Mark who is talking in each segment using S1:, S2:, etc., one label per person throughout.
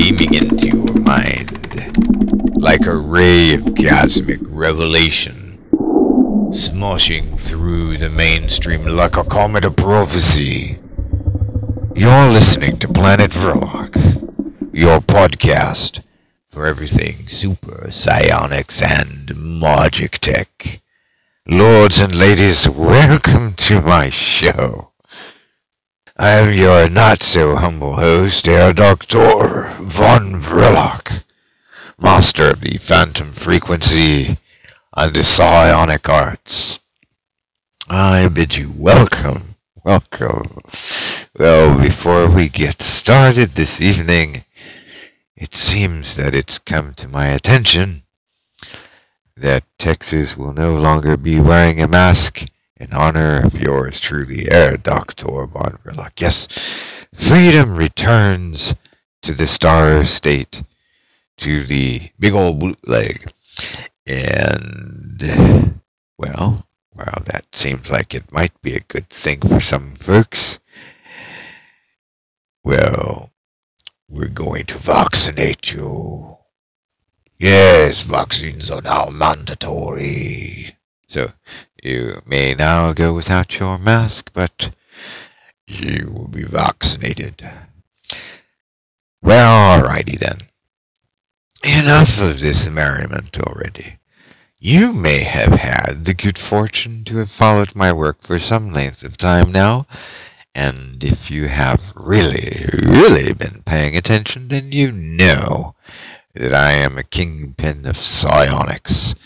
S1: beaming into your mind like a ray of cosmic revelation, smoshing through the mainstream like a comet of prophecy. You're listening to Planet Verloc, your podcast for everything super psionics and magic tech. Lords and ladies, welcome to my show. I am your not so humble host, Herr Dr. Von Verloc, master of the phantom frequency and the psionic arts. I bid you welcome, welcome. Well, before we get started this evening, it seems that it's come to my attention that Texas will no longer be wearing a mask in honor of yours truly, Herr Dr. Von Verloc. Yes, freedom returns to the star state, to the big old bootleg. And, well, well, that seems like it might be a good thing for some folks. Well, we're going to vaccinate you. Yes, vaccines are now mandatory. So, you may now go without your mask, but you will be vaccinated. Well, alrighty then. Enough of this merriment already. You may have had the good fortune to have followed my work for some length of time now, and if you have really, really been paying attention, then you know that I am a kingpin of psionics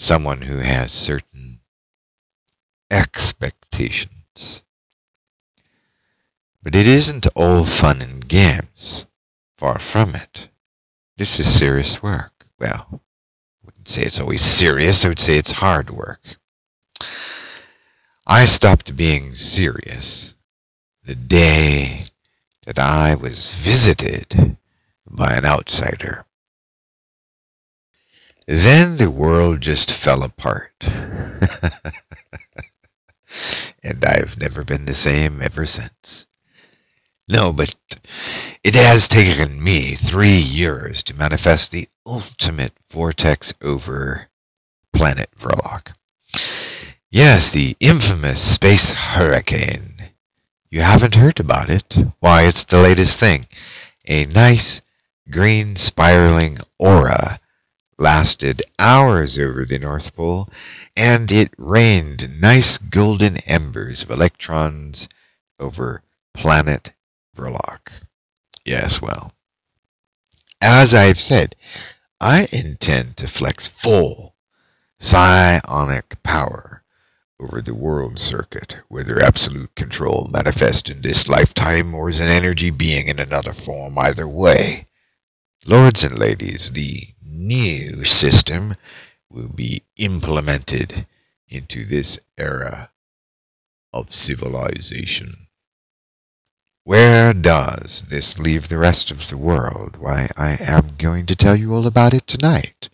S1: someone who has certain expectations. But it isn't all fun and games. Far from it. This is serious work. Well, I wouldn't say it's always serious, I would say it's hard work. I stopped being serious the day that I was visited by an outsider. Then the world just fell apart. and I've never been the same ever since. No, but it has taken me three years to manifest the ultimate vortex over planet Verloc. Yes, the infamous space hurricane. You haven't heard about it? Why, it's the latest thing. A nice, green, spiraling aura lasted hours over the North Pole, and it rained nice golden embers of electrons over planet Verloc. Yes, well, as I've said, I intend to flex full psionic power over the world circuit, whether absolute control manifest in this lifetime or as an energy being in another form, either way. Lords and ladies, the new system will be implemented into this era of civilization. Where does this leave the rest of the world? Why, I am going to tell you all about it tonight.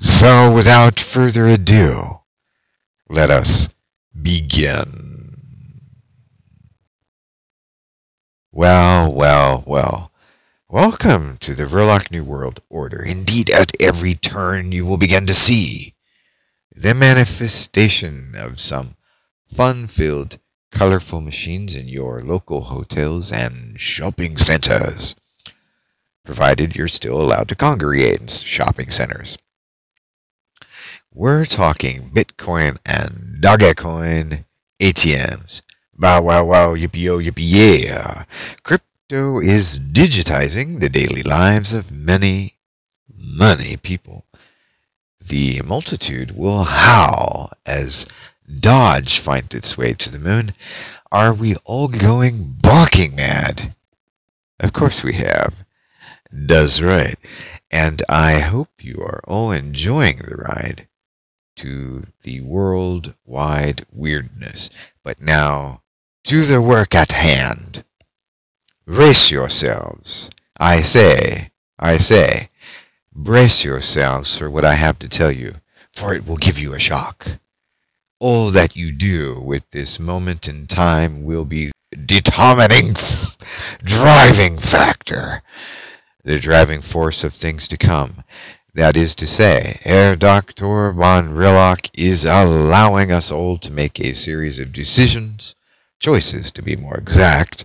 S1: So, without further ado, let us begin. Well, well, well. Welcome to the Verloc New World Order. Indeed, at every turn you will begin to see the manifestation of some fun-filled, colorful machines in your local hotels and shopping centers, provided you're still allowed to congregate in shopping centers. We're talking Bitcoin and Dogecoin ATMs. Bow wow wow yippee yo yippee yeah. Crypto Crypto is digitizing the daily lives of many, many people. The multitude will howl as Dodge finds its way to the moon. Are we all going barking mad? Of course we have. Does right. And I hope you are all enjoying the ride to the worldwide weirdness. But now, to the work at hand. Brace yourselves. I say, I say, brace yourselves for what I have to tell you, for it will give you a shock. All that you do with this moment in time will be determining f- driving factor, the driving force of things to come. That is to say, Herr Dr. von Verloc is allowing us all to make a series of decisions, choices to be more exact.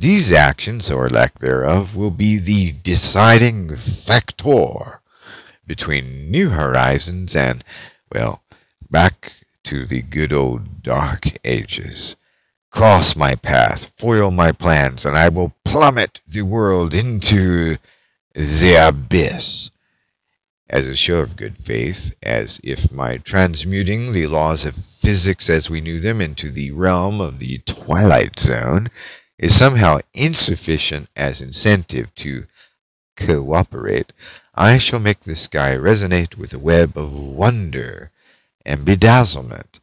S1: These actions, or lack thereof, will be the deciding factor between New Horizons and, well, back to the good old dark ages. Cross my path, foil my plans, and I will plummet the world into the abyss. As a show of good faith, as if my transmuting the laws of physics as we knew them into the realm of the Twilight Zone is somehow insufficient as incentive to cooperate, I shall make the sky resonate with a web of wonder and bedazzlement,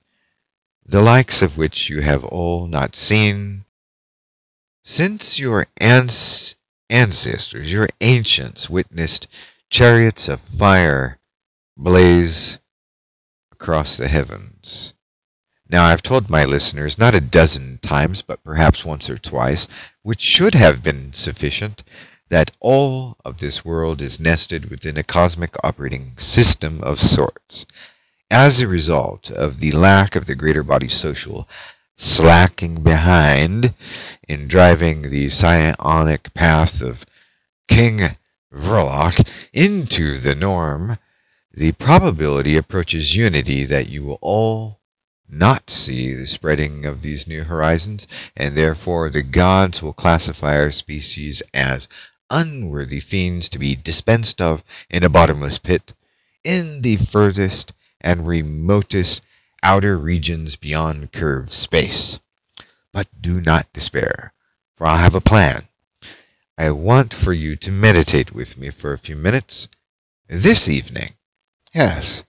S1: the likes of which you have all not seen since your ans- ancestors, your ancients, witnessed chariots of fire blaze across the heavens. Now, I've told my listeners not a dozen times, but perhaps once or twice, which should have been sufficient, that all of this world is nested within a cosmic operating system of sorts. As a result of the lack of the greater body social slacking behind in driving the psionic path of King Verloc into the norm, the probability approaches unity that you will all not see the spreading of these new horizons, and therefore the gods will classify our species as unworthy fiends to be dispensed of in a bottomless pit in the furthest and remotest outer regions beyond curved space. But do not despair, for I have a plan. I want for you to meditate with me for a few minutes this evening. Yes.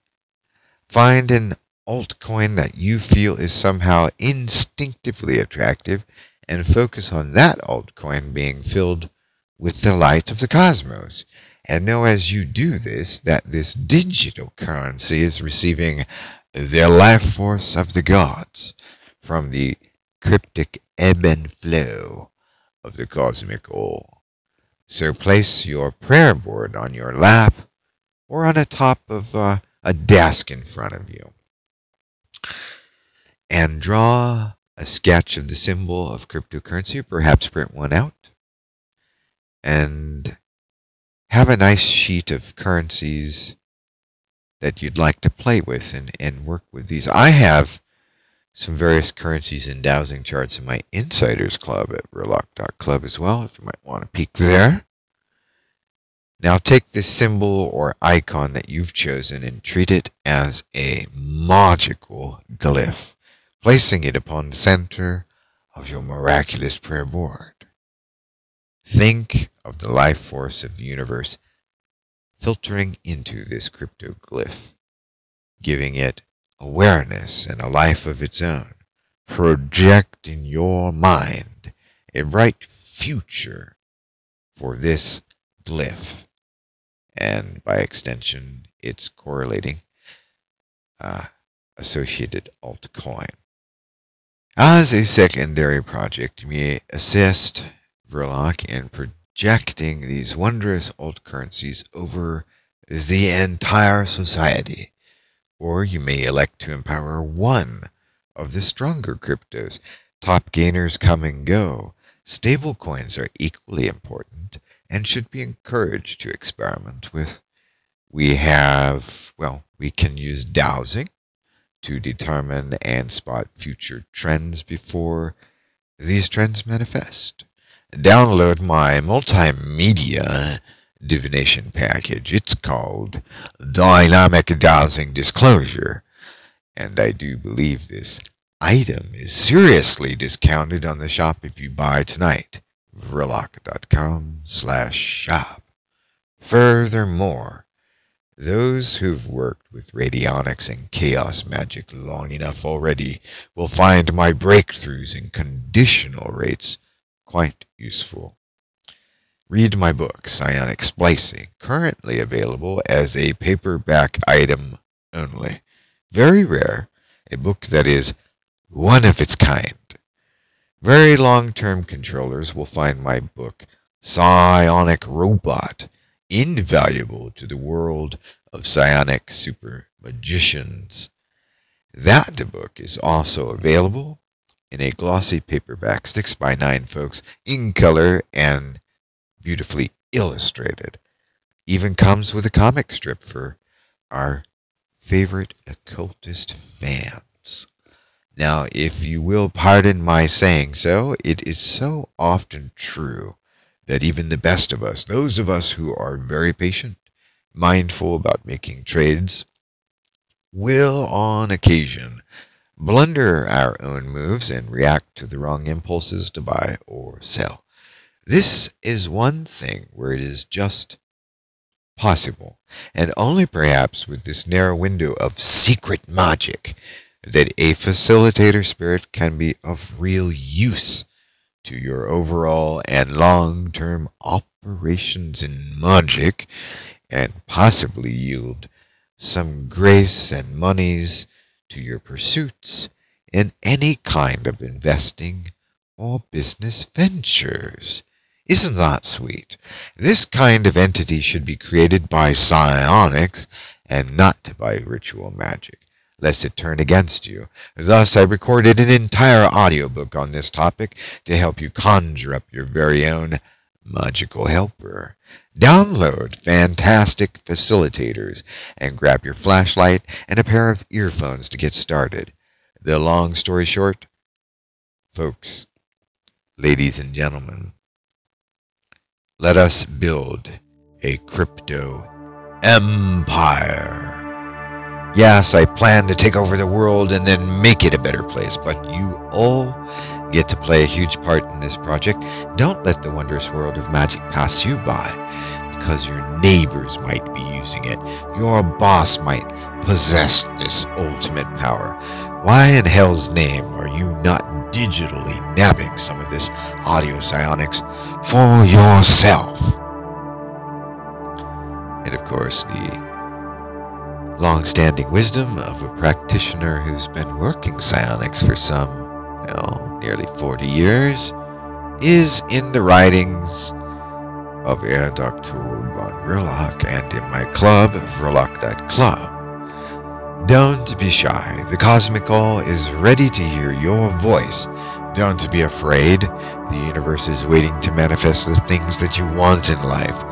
S1: Find an altcoin that you feel is somehow instinctively attractive and focus on that altcoin being filled with the light of the cosmos. And know as you do this that this digital currency is receiving the life force of the gods from the cryptic ebb and flow of the cosmic all. So place your prayer board on your lap or on the top of uh, a desk in front of you and draw a sketch of the symbol of cryptocurrency, or perhaps print one out, and have a nice sheet of currencies that you'd like to play with and, and work with these. I have some various currencies and dowsing charts in my insiders club at Verloc.club as well, if you might want to peek there. Now take this symbol or icon that you've chosen and treat it as a magical glyph placing it upon the center of your miraculous prayer board. Think of the life force of the universe filtering into this cryptoglyph, giving it awareness and a life of its own. Project in your mind a bright future for this glyph, and by extension, its correlating uh, associated altcoin. As a secondary project, may assist Verloc in projecting these wondrous alt currencies over the entire society, or you may elect to empower one of the stronger cryptos. Top gainers come and go. Stable coins are equally important and should be encouraged to experiment with. We have, well, we can use dowsing to determine and spot future trends before these trends manifest. Download my multimedia divination package. It's called Dynamic Dowsing Disclosure, and I do believe this item is seriously discounted on the shop if you buy tonight. Verloc.com slash shop. Furthermore, those who've worked with radionics and chaos magic long enough already will find my breakthroughs in conditional rates quite useful. Read my book, Psionic Splicing, currently available as a paperback item only. Very rare, a book that is one of its kind. Very long term controllers will find my book, Psionic Robot, invaluable to the world of psionic super magicians. That book is also available in a glossy paperback, 6 by 9 folks, in color and beautifully illustrated. Even comes with a comic strip for our favorite occultist fans. Now, if you will pardon my saying so, it is so often true that even the best of us, those of us who are very patient, mindful about making trades, will on occasion blunder our own moves and react to the wrong impulses to buy or sell. This is one thing where it is just possible, and only perhaps with this narrow window of secret magic, that a facilitator spirit can be of real use to your overall and long term operations in magic and possibly yield some grace and monies to your pursuits in any kind of investing or business ventures. Isn't that sweet? This kind of entity should be created by psionics and not by ritual magic, lest it turn against you. Thus, I recorded an entire audiobook on this topic to help you conjure up your very own magical helper. Download fantastic facilitators and grab your flashlight and a pair of earphones to get started. The long story short, folks, ladies and gentlemen, let us build a crypto empire. Yes, I plan to take over the world and then make it a better place, but you all get to play a huge part in this project. Don't let the wondrous world of magic pass you by, because your neighbors might be using it. Your boss might possess this ultimate power. Why in hell's name are you not digitally nabbing some of this audio psionics for yourself? And of course, the long-standing wisdom of a practitioner who's been working psionics for some well, nearly 40 years, is in the writings of Herr Dr. von Verloc and in my club, Verloc.club. Don't be shy. The Cosmic All is ready to hear your voice. Don't be afraid. The universe is waiting to manifest the things that you want in life.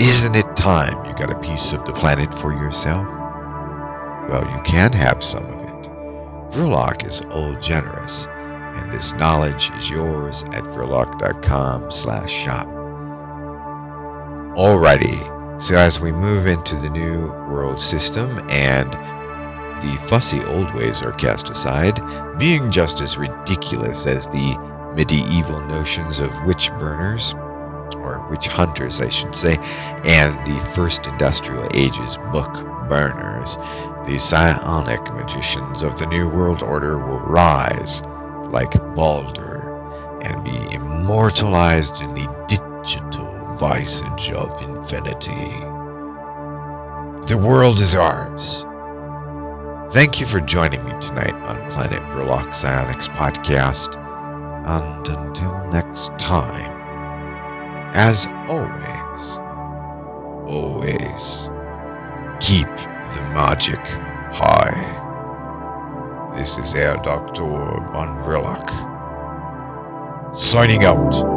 S1: Isn't it time you got a piece of the planet for yourself? Well, you can have some of it. Verloc is all generous and this knowledge is yours at verloc.com slash shop. Alrighty, so as we move into the new world system and the fussy old ways are cast aside, being just as ridiculous as the medieval notions of witch burners, or witch hunters, I should say, and the first industrial ages book burners, the psionic magicians of the New World Order will rise like Balder and be immortalized in the digital visage of infinity. The world is ours. Thank you for joining me tonight on Planet Verloc Psionics podcast. And until next time, as always, always keep the magic high. This is Herr Dr. von Verloc. Signing out.